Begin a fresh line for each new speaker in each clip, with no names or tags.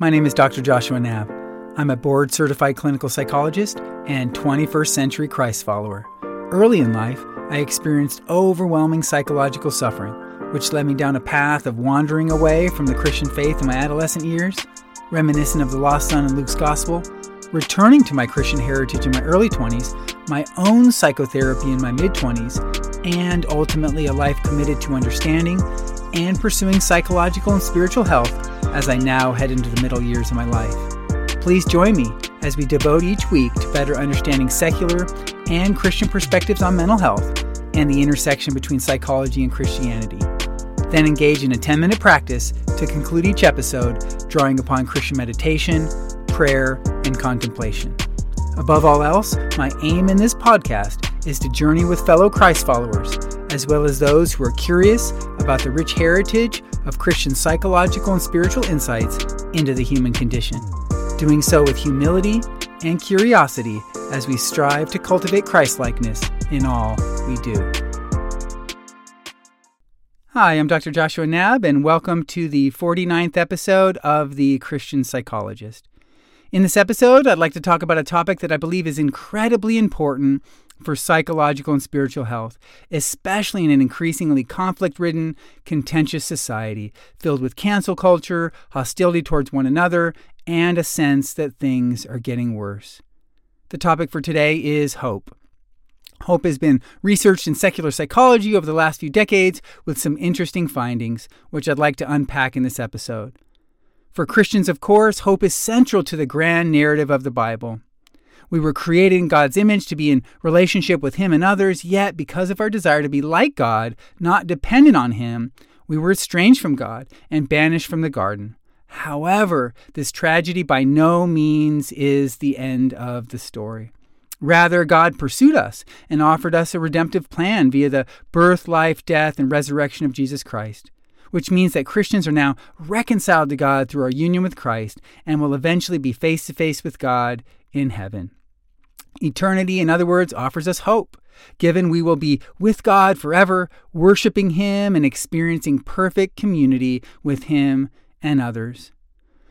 My name is Dr. Joshua Knabb. I'm a board certified clinical psychologist and 21st century Christ follower. Early in life, I experienced overwhelming psychological suffering, which led me down a path of wandering away from the Christian faith in my adolescent years, reminiscent of the lost son in Luke's gospel, returning to my Christian heritage in my early 20s, my own psychotherapy in my mid 20s, and ultimately a life committed to understanding and pursuing psychological and spiritual health as I now head into the middle years of my life. Please join me as we devote each week to better understanding secular and Christian perspectives on mental health and the intersection between psychology and Christianity. Then engage in a 10 minute practice to conclude each episode, drawing upon Christian meditation, prayer, and contemplation. Above all else, my aim in this podcast is to journey with fellow Christ followers, as well as those who are curious about the rich heritage of Christian psychological and spiritual insights into the human condition, doing so with humility and curiosity as we strive to cultivate Christlikeness in all we do. Hi, I'm Dr. Joshua Knabb, and welcome to the 49th episode of The Christian Psychologist. In this episode, I'd like to talk about a topic that I believe is incredibly important for psychological and spiritual health, especially in an increasingly conflict ridden, contentious society filled with cancel culture, hostility towards one another, and a sense that things are getting worse. The topic for today is hope. Hope has been researched in secular psychology over the last few decades with some interesting findings, which I'd like to unpack in this episode. For Christians, of course, hope is central to the grand narrative of the Bible. We were created in God's image to be in relationship with Him and others, yet because of our desire to be like God, not dependent on Him, we were estranged from God and banished from the garden. However, this tragedy by no means is the end of the story. Rather, God pursued us and offered us a redemptive plan via the birth, life, death, and resurrection of Jesus Christ which means that Christians are now reconciled to God through our union with Christ and will eventually be face to face with God in heaven. Eternity, in other words, offers us hope, given we will be with God forever, worshiping Him and experiencing perfect community with Him and others.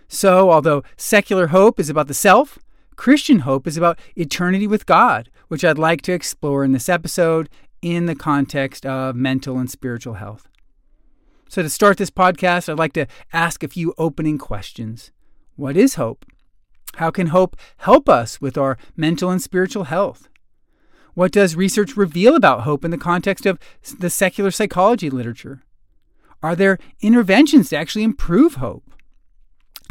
So, although secular hope is about the self, Christian hope is about eternity with God, which I'd like to explore in this episode in the context of mental and spiritual health. So, to start this podcast, I'd like to ask a few opening questions. What is hope? How can hope help us with our mental and spiritual health? What does research reveal about hope in the context of the secular psychology literature? Are there interventions to actually improve hope?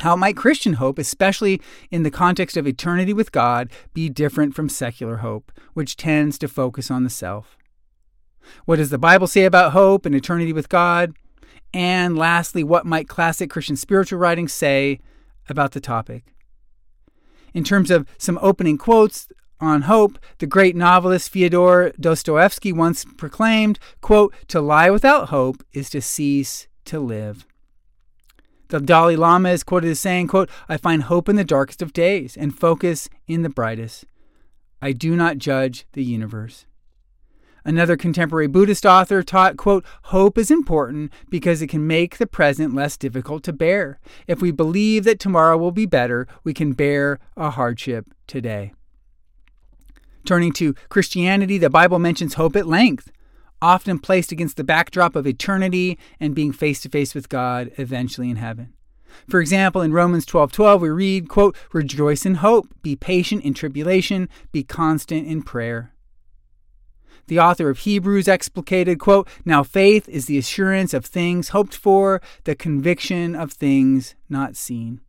How might Christian hope, especially in the context of eternity with God, be different from secular hope, which tends to focus on the self? What does the Bible say about hope and eternity with God? And lastly, what might classic Christian spiritual writings say about the topic? In terms of some opening quotes on hope, the great novelist Fyodor Dostoevsky once proclaimed, quote, "To lie without hope is to cease to live." The Dalai Lama is quoted as saying, quote, I find hope in the darkest of days and focus in the brightest. I do not judge the universe. Another contemporary Buddhist author taught, quote, hope is important because it can make the present less difficult to bear. If we believe that tomorrow will be better, we can bear a hardship today. Turning to Christianity, the Bible mentions hope at length, often placed against the backdrop of eternity and being face to face with God eventually in heaven. For example, in Romans 12:12 12, we read, quote, "Rejoice in hope, be patient in tribulation, be constant in prayer." The author of Hebrews explicated, quote, Now faith is the assurance of things hoped for, the conviction of things not seen.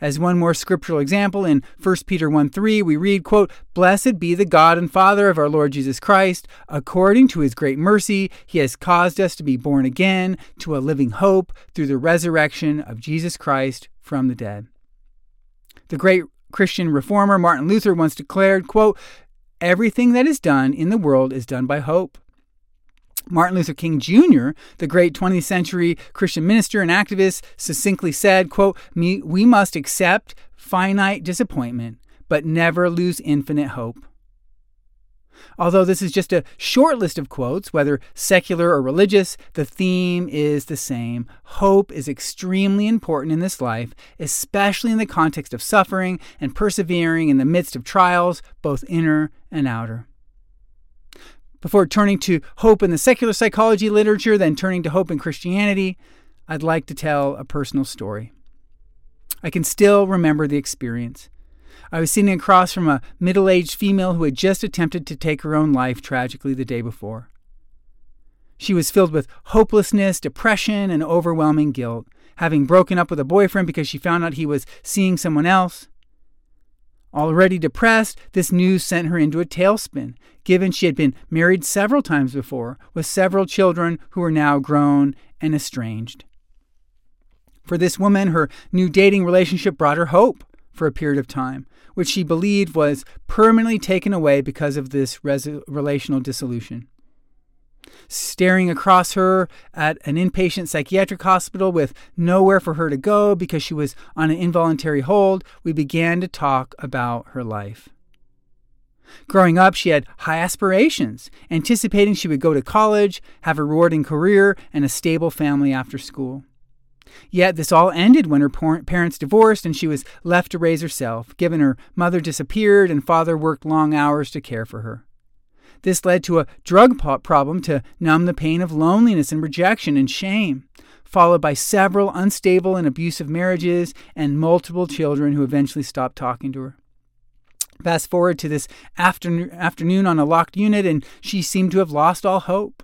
As one more scriptural example, in 1 Peter 1 3, we read, quote, Blessed be the God and Father of our Lord Jesus Christ. According to his great mercy, he has caused us to be born again to a living hope through the resurrection of Jesus Christ from the dead. The great Christian reformer Martin Luther once declared, quote, Everything that is done in the world is done by hope. Martin Luther King Jr., the great 20th century Christian minister and activist, succinctly said, quote, We must accept finite disappointment, but never lose infinite hope. Although this is just a short list of quotes, whether secular or religious, the theme is the same. Hope is extremely important in this life, especially in the context of suffering and persevering in the midst of trials, both inner and outer. Before turning to hope in the secular psychology literature, then turning to hope in Christianity, I'd like to tell a personal story. I can still remember the experience. I was sitting across from a middle aged female who had just attempted to take her own life tragically the day before. She was filled with hopelessness, depression, and overwhelming guilt, having broken up with a boyfriend because she found out he was seeing someone else. Already depressed, this news sent her into a tailspin, given she had been married several times before, with several children who were now grown and estranged. For this woman, her new dating relationship brought her hope for a period of time, which she believed was permanently taken away because of this res- relational dissolution. Staring across her at an inpatient psychiatric hospital with nowhere for her to go because she was on an involuntary hold, we began to talk about her life. Growing up, she had high aspirations, anticipating she would go to college, have a rewarding career, and a stable family after school. Yet this all ended when her parents divorced and she was left to raise herself, given her mother disappeared and father worked long hours to care for her. This led to a drug problem to numb the pain of loneliness and rejection and shame, followed by several unstable and abusive marriages and multiple children who eventually stopped talking to her. Fast forward to this afternoon on a locked unit, and she seemed to have lost all hope.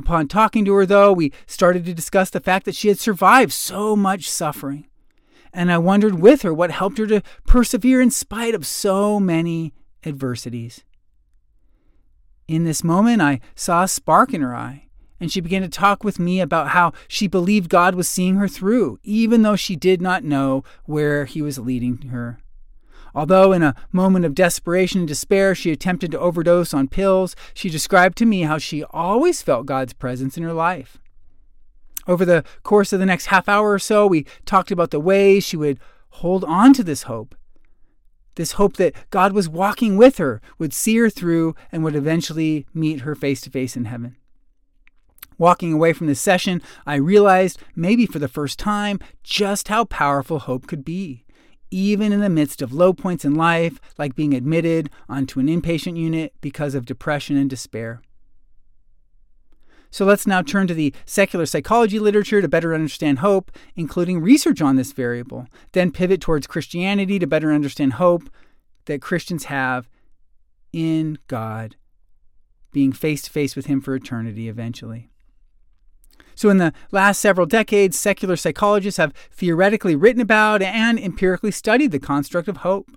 Upon talking to her, though, we started to discuss the fact that she had survived so much suffering. And I wondered with her what helped her to persevere in spite of so many adversities. In this moment, I saw a spark in her eye, and she began to talk with me about how she believed God was seeing her through, even though she did not know where He was leading her. Although in a moment of desperation and despair she attempted to overdose on pills, she described to me how she always felt God's presence in her life. Over the course of the next half hour or so, we talked about the ways she would hold on to this hope. This hope that God was walking with her, would see her through, and would eventually meet her face to face in heaven. Walking away from this session, I realized, maybe for the first time, just how powerful hope could be even in the midst of low points in life, like being admitted onto an inpatient unit because of depression and despair. So let's now turn to the secular psychology literature to better understand hope, including research on this variable, then pivot towards Christianity to better understand hope that Christians have in God, being face to face with Him for eternity eventually. So, in the last several decades, secular psychologists have theoretically written about and empirically studied the construct of hope.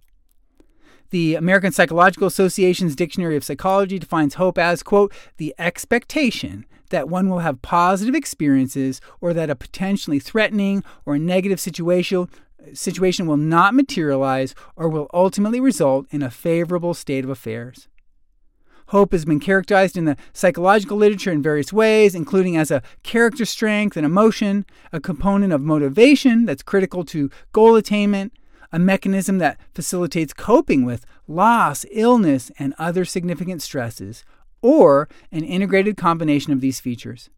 The American Psychological Association's Dictionary of Psychology defines hope as, quote, the expectation that one will have positive experiences or that a potentially threatening or negative situation situation will not materialize or will ultimately result in a favorable state of affairs. Hope has been characterized in the psychological literature in various ways, including as a character strength and emotion, a component of motivation that's critical to goal attainment, a mechanism that facilitates coping with loss, illness, and other significant stresses, or an integrated combination of these features.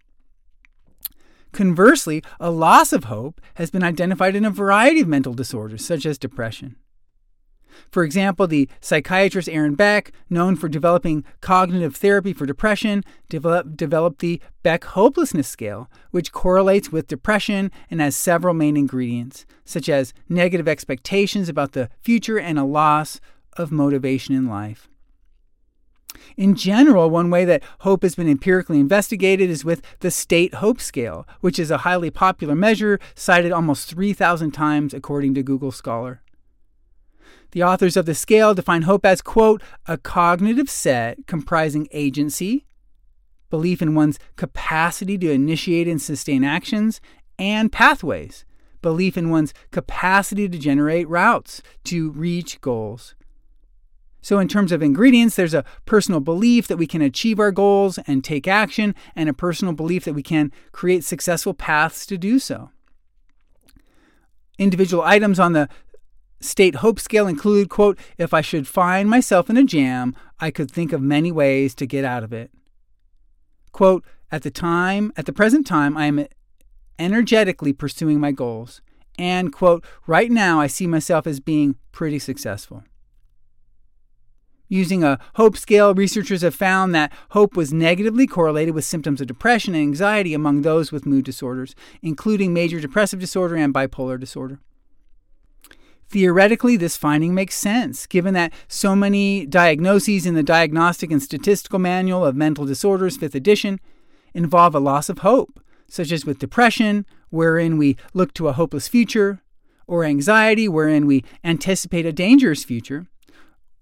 Conversely, a loss of hope has been identified in a variety of mental disorders, such as depression. For example, the psychiatrist Aaron Beck, known for developing cognitive therapy for depression, develop, developed the Beck Hopelessness Scale, which correlates with depression and has several main ingredients, such as negative expectations about the future and a loss of motivation in life. In general, one way that hope has been empirically investigated is with the State Hope Scale, which is a highly popular measure cited almost 3,000 times according to Google Scholar. The authors of the scale define hope as, quote, a cognitive set comprising agency, belief in one's capacity to initiate and sustain actions, and pathways, belief in one's capacity to generate routes to reach goals. So, in terms of ingredients, there's a personal belief that we can achieve our goals and take action, and a personal belief that we can create successful paths to do so. Individual items on the state hope scale include, quote, if I should find myself in a jam, I could think of many ways to get out of it. Quote, at the time, at the present time, I am energetically pursuing my goals. And, quote, right now I see myself as being pretty successful. Using a hope scale, researchers have found that hope was negatively correlated with symptoms of depression and anxiety among those with mood disorders, including major depressive disorder and bipolar disorder. Theoretically, this finding makes sense, given that so many diagnoses in the Diagnostic and Statistical Manual of Mental Disorders, 5th edition, involve a loss of hope, such as with depression, wherein we look to a hopeless future, or anxiety, wherein we anticipate a dangerous future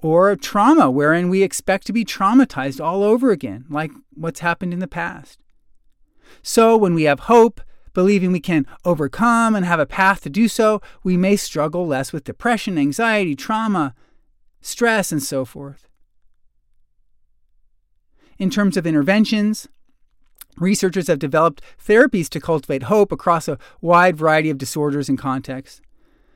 or trauma wherein we expect to be traumatized all over again, like what's happened in the past. So, when we have hope, believing we can overcome and have a path to do so, we may struggle less with depression, anxiety, trauma, stress, and so forth. In terms of interventions, researchers have developed therapies to cultivate hope across a wide variety of disorders and contexts.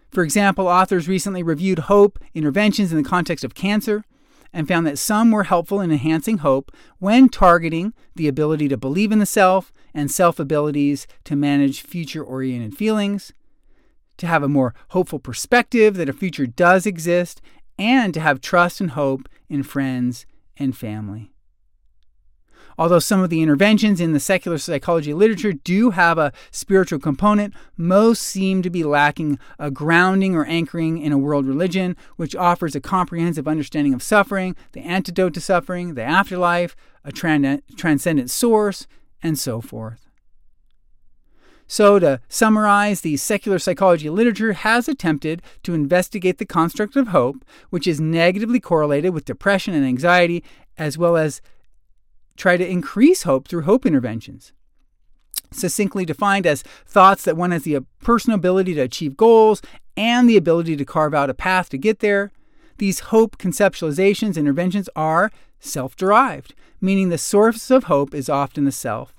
For example, authors recently reviewed hope interventions in the context of cancer and found that some were helpful in enhancing hope when targeting the ability to believe in the self and self abilities to manage future oriented feelings, to have a more hopeful perspective that a future does exist, and to have trust and hope in friends and family. Although some of the interventions in the secular psychology literature do have a spiritual component, most seem to be lacking a grounding or anchoring in a world religion, which offers a comprehensive understanding of suffering, the antidote to suffering, the afterlife, a transcendent source, and so forth. So, to summarize, the secular psychology literature has attempted to investigate the construct of hope, which is negatively correlated with depression and anxiety, as well as try to increase hope through hope interventions. Succinctly defined as thoughts that one has the personal ability to achieve goals and the ability to carve out a path to get there, these hope conceptualizations and interventions are self derived, meaning the source of hope is often the self.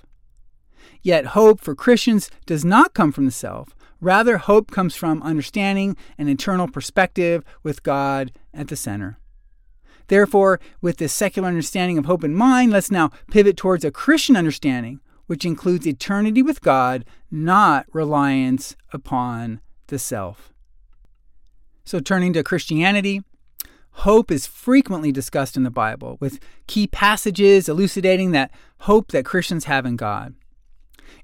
Yet, hope for Christians does not come from the self. Rather, hope comes from understanding an internal perspective with God at the center. Therefore, with this secular understanding of hope in mind, let's now pivot towards a Christian understanding, which includes eternity with God, not reliance upon the self. So, turning to Christianity, hope is frequently discussed in the Bible, with key passages elucidating that hope that Christians have in God.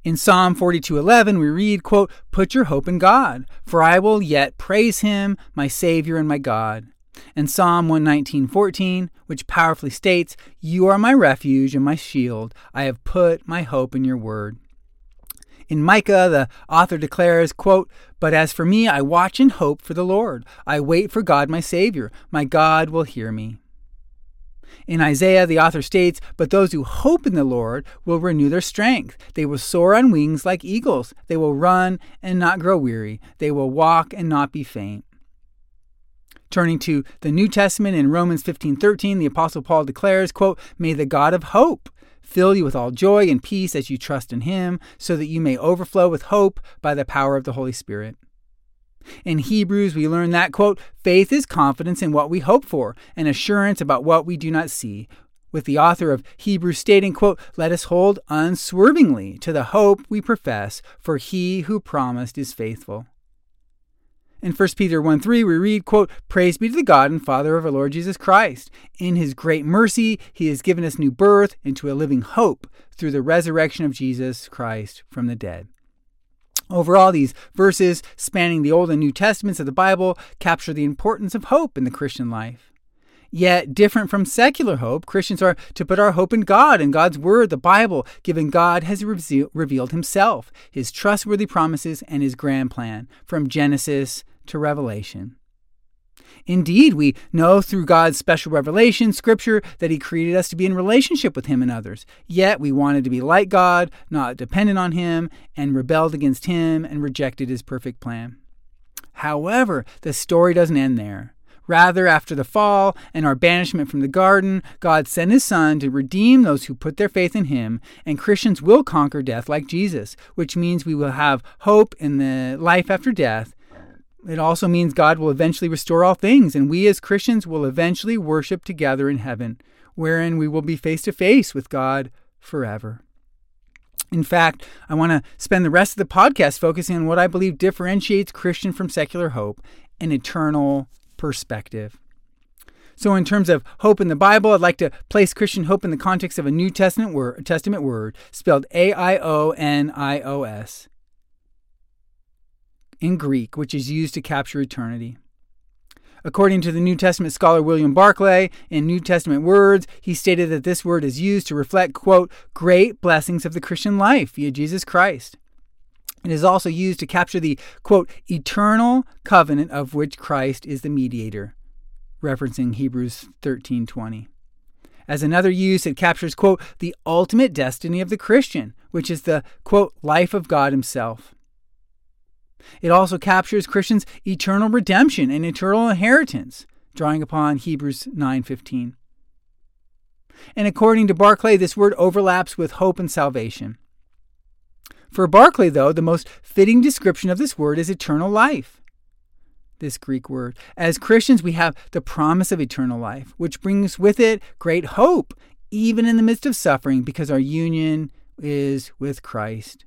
In Psalm 42:11 we read, quote, "Put your hope in God, for I will yet praise him, my savior and my God." and Psalm 119:14, which powerfully states, "You are my refuge and my shield. I have put my hope in your word." In Micah, the author declares, quote, But as for me, I watch and hope for the Lord. I wait for God my Savior. My God will hear me. In Isaiah, the author states, But those who hope in the Lord will renew their strength. They will soar on wings like eagles. They will run and not grow weary. They will walk and not be faint. Turning to the New Testament in Romans 15:13, the apostle Paul declares, quote, "May the God of hope fill you with all joy and peace as you trust in him, so that you may overflow with hope by the power of the Holy Spirit." In Hebrews, we learn that, quote, faith is confidence in what we hope for and assurance about what we do not see. With the author of Hebrews stating, quote, let us hold unswervingly to the hope we profess, for he who promised is faithful. In 1 Peter 1 3, we read, quote, Praise be to the God and Father of our Lord Jesus Christ. In his great mercy, he has given us new birth into a living hope through the resurrection of Jesus Christ from the dead. Overall, these verses spanning the Old and New Testaments of the Bible capture the importance of hope in the Christian life. Yet, different from secular hope, Christians are to put our hope in God and God's Word, the Bible, given God has revealed Himself, His trustworthy promises, and His grand plan from Genesis to Revelation. Indeed, we know through God's special revelation, Scripture, that He created us to be in relationship with Him and others. Yet we wanted to be like God, not dependent on Him, and rebelled against Him and rejected His perfect plan. However, the story doesn't end there. Rather, after the fall and our banishment from the garden, God sent His Son to redeem those who put their faith in Him, and Christians will conquer death like Jesus, which means we will have hope in the life after death it also means God will eventually restore all things, and we as Christians will eventually worship together in heaven, wherein we will be face to face with God forever. In fact, I want to spend the rest of the podcast focusing on what I believe differentiates Christian from secular hope an eternal perspective. So, in terms of hope in the Bible, I'd like to place Christian hope in the context of a New Testament word, Testament word spelled A I O N I O S in Greek, which is used to capture eternity. According to the New Testament scholar William Barclay, in New Testament words, he stated that this word is used to reflect, quote, great blessings of the Christian life via Jesus Christ. It is also used to capture the, quote, eternal covenant of which Christ is the mediator, referencing Hebrews 13:20. As another use, it captures, quote, the ultimate destiny of the Christian, which is the, quote, life of God himself. It also captures Christians' eternal redemption and eternal inheritance, drawing upon Hebrews 9:15. And according to Barclay, this word overlaps with hope and salvation. For Barclay, though, the most fitting description of this word is eternal life. This Greek word. As Christians, we have the promise of eternal life, which brings with it great hope, even in the midst of suffering, because our union is with Christ.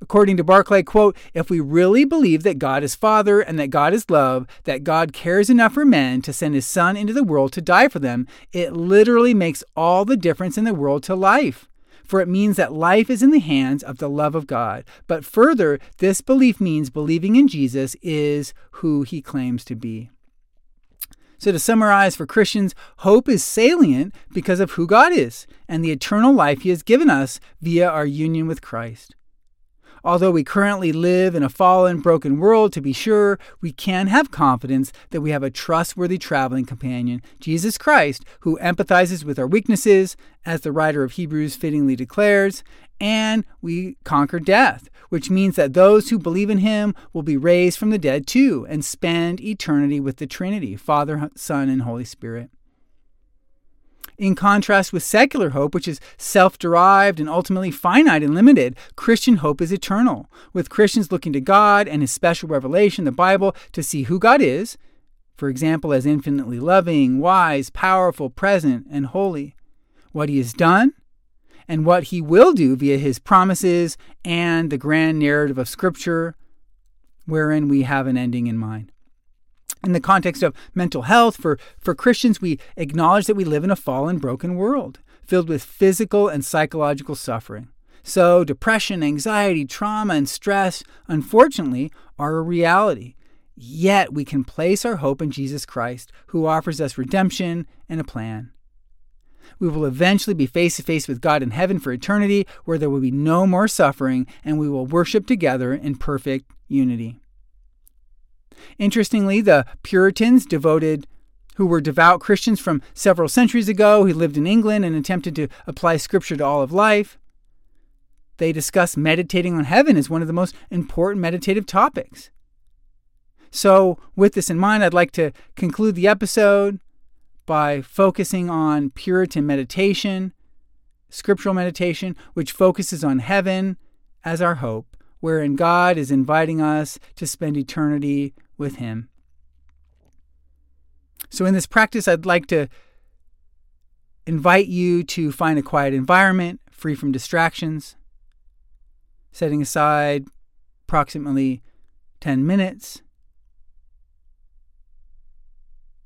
According to Barclay, quote, if we really believe that God is Father and that God is love, that God cares enough for men to send his Son into the world to die for them, it literally makes all the difference in the world to life. For it means that life is in the hands of the love of God. But further, this belief means believing in Jesus is who he claims to be. So, to summarize for Christians, hope is salient because of who God is and the eternal life he has given us via our union with Christ. Although we currently live in a fallen, broken world, to be sure, we can have confidence that we have a trustworthy traveling companion, Jesus Christ, who empathizes with our weaknesses, as the writer of Hebrews fittingly declares, and we conquer death, which means that those who believe in him will be raised from the dead too and spend eternity with the Trinity, Father, Son, and Holy Spirit in contrast with secular hope, which is self derived and ultimately finite and limited, Christian hope is eternal, with Christians looking to God and His special revelation, the Bible, to see who God is, for example, as infinitely loving, wise, powerful, present, and holy, what He has done, and what He will do via His promises and the grand narrative of Scripture, wherein we have an ending in mind in the context of mental health, for, for Christians, we acknowledge that we live in a fallen, broken world filled with physical and psychological suffering. So, depression, anxiety, trauma, and stress, unfortunately, are a reality. Yet, we can place our hope in Jesus Christ, who offers us redemption and a plan. We will eventually be face to face with God in heaven for eternity, where there will be no more suffering, and we will worship together in perfect unity. Interestingly, the Puritans devoted who were devout Christians from several centuries ago who lived in England and attempted to apply scripture to all of life. They discuss meditating on heaven as one of the most important meditative topics. So, with this in mind, I'd like to conclude the episode by focusing on Puritan meditation, scriptural meditation, which focuses on heaven as our hope, wherein God is inviting us to spend eternity with Him. So, in this practice, I'd like to invite you to find a quiet environment free from distractions, setting aside approximately 10 minutes.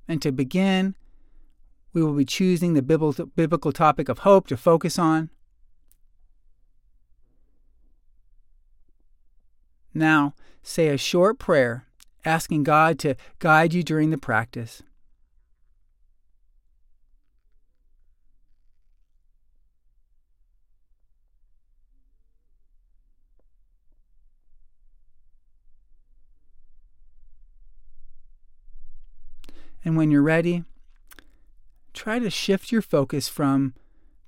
And to begin, we will be choosing the biblical topic of hope to focus on. Now, say a short prayer asking God to guide you during the practice. And when you're ready, try to shift your focus from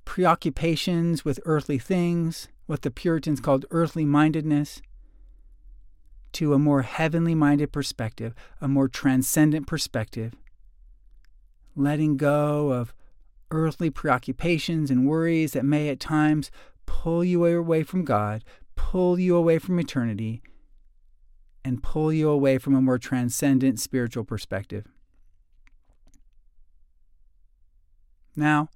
preoccupations with earthly things, what the Puritans called earthly mindedness, to a more heavenly minded perspective, a more transcendent perspective. Letting go of earthly preoccupations and worries that may at times pull you away from God, pull you away from eternity, and pull you away from a more transcendent spiritual perspective. Now,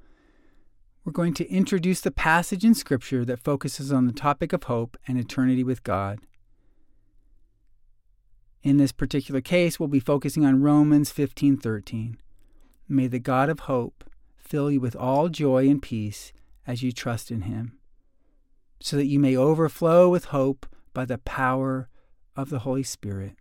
we're going to introduce the passage in Scripture that focuses on the topic of hope and eternity with God. In this particular case, we'll be focusing on Romans 15:13. May the God of hope fill you with all joy and peace as you trust in him, so that you may overflow with hope by the power of the Holy Spirit.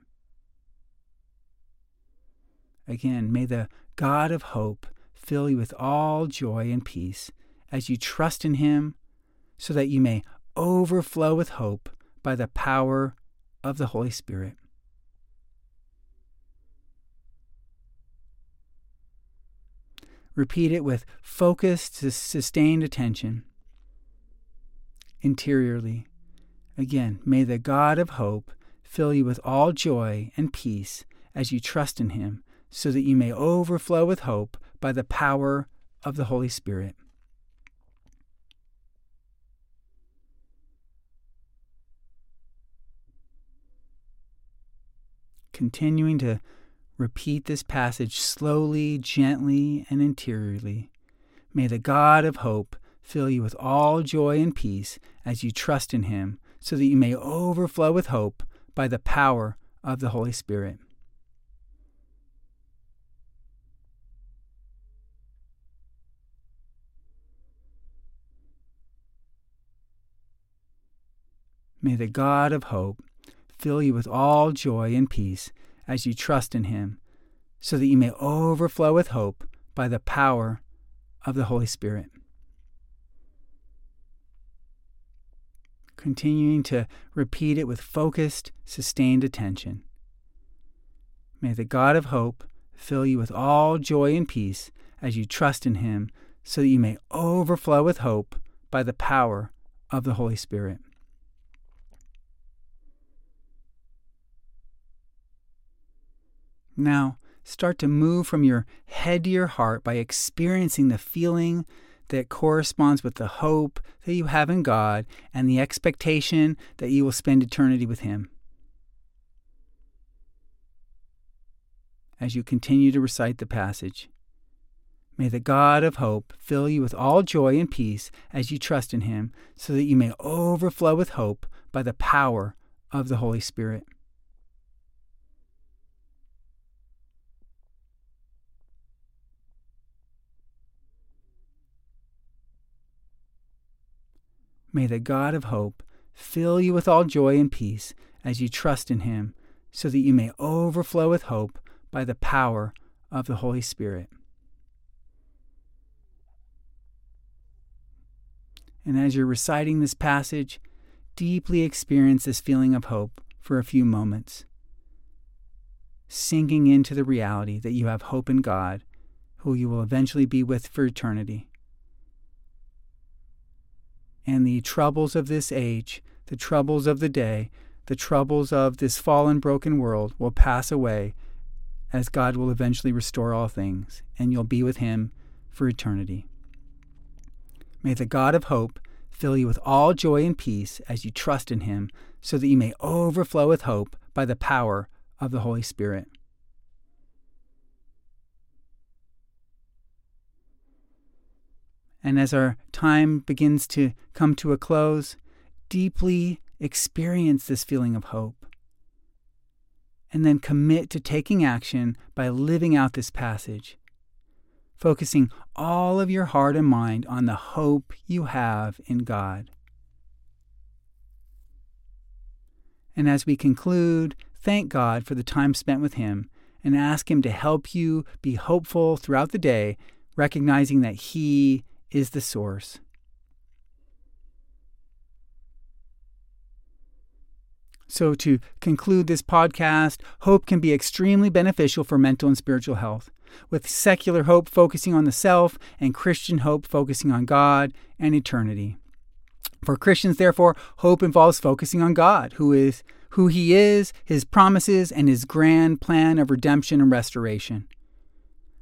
Again, may the God of hope fill you with all joy and peace as you trust in him, so that you may overflow with hope by the power of the Holy Spirit. Repeat it with focused, sustained attention. Interiorly. Again, may the God of hope fill you with all joy and peace as you trust in him, so that you may overflow with hope by the power of the Holy Spirit. Continuing to Repeat this passage slowly, gently, and interiorly. May the God of hope fill you with all joy and peace as you trust in him, so that you may overflow with hope by the power of the Holy Spirit. May the God of hope fill you with all joy and peace as you trust in him, so that you may overflow with hope by the power of the Holy Spirit. Continuing to repeat it with focused, sustained attention. May the God of hope fill you with all joy and peace as you trust in him, so that you may overflow with hope by the power of the Holy Spirit. Now, start to move from your head to your heart by experiencing the feeling that corresponds with the hope that you have in God and the expectation that you will spend eternity with Him. As you continue to recite the passage, may the God of hope fill you with all joy and peace as you trust in Him, so that you may overflow with hope by the power of the Holy Spirit. May the God of hope fill you with all joy and peace as you trust in him, so that you may overflow with hope by the power of the Holy Spirit. And as you're reciting this passage, deeply experience this feeling of hope for a few moments, sinking into the reality that you have hope in God, who you will eventually be with for eternity and the troubles of this age, the troubles of the day, the troubles of this fallen, broken world will pass away as God will eventually restore all things, and you'll be with Him for eternity. May the God of hope fill you with all joy and peace as you trust in Him, so that you may overflow with hope by the power of the Holy Spirit. And as our time begins to come to a close, deeply experience this feeling of hope. And then commit to taking action by living out this passage, focusing all of your heart and mind on the hope you have in God. And as we conclude, thank God for the time spent with Him and ask Him to help you be hopeful throughout the day, recognizing that He is the source. So, to conclude this podcast, hope can be extremely beneficial for mental and spiritual health, with secular hope focusing on the self and Christian hope focusing on God and eternity. For Christians, therefore, hope involves focusing on God, who is who he is, his promises, and his grand plan of redemption and restoration.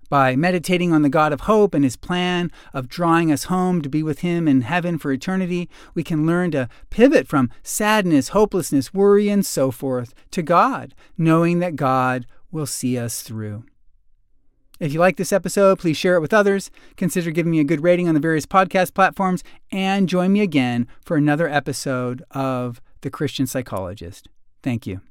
By meditating on the God of hope and his plan of drawing us home to be with him in heaven for eternity, we can learn to pivot from sadness, hopelessness, worry, and so forth to God, knowing that God will see us through. If you like this episode, please share it with others. Consider giving me a good rating on the various podcast platforms and join me again for another episode of The Christian Psychologist. Thank you.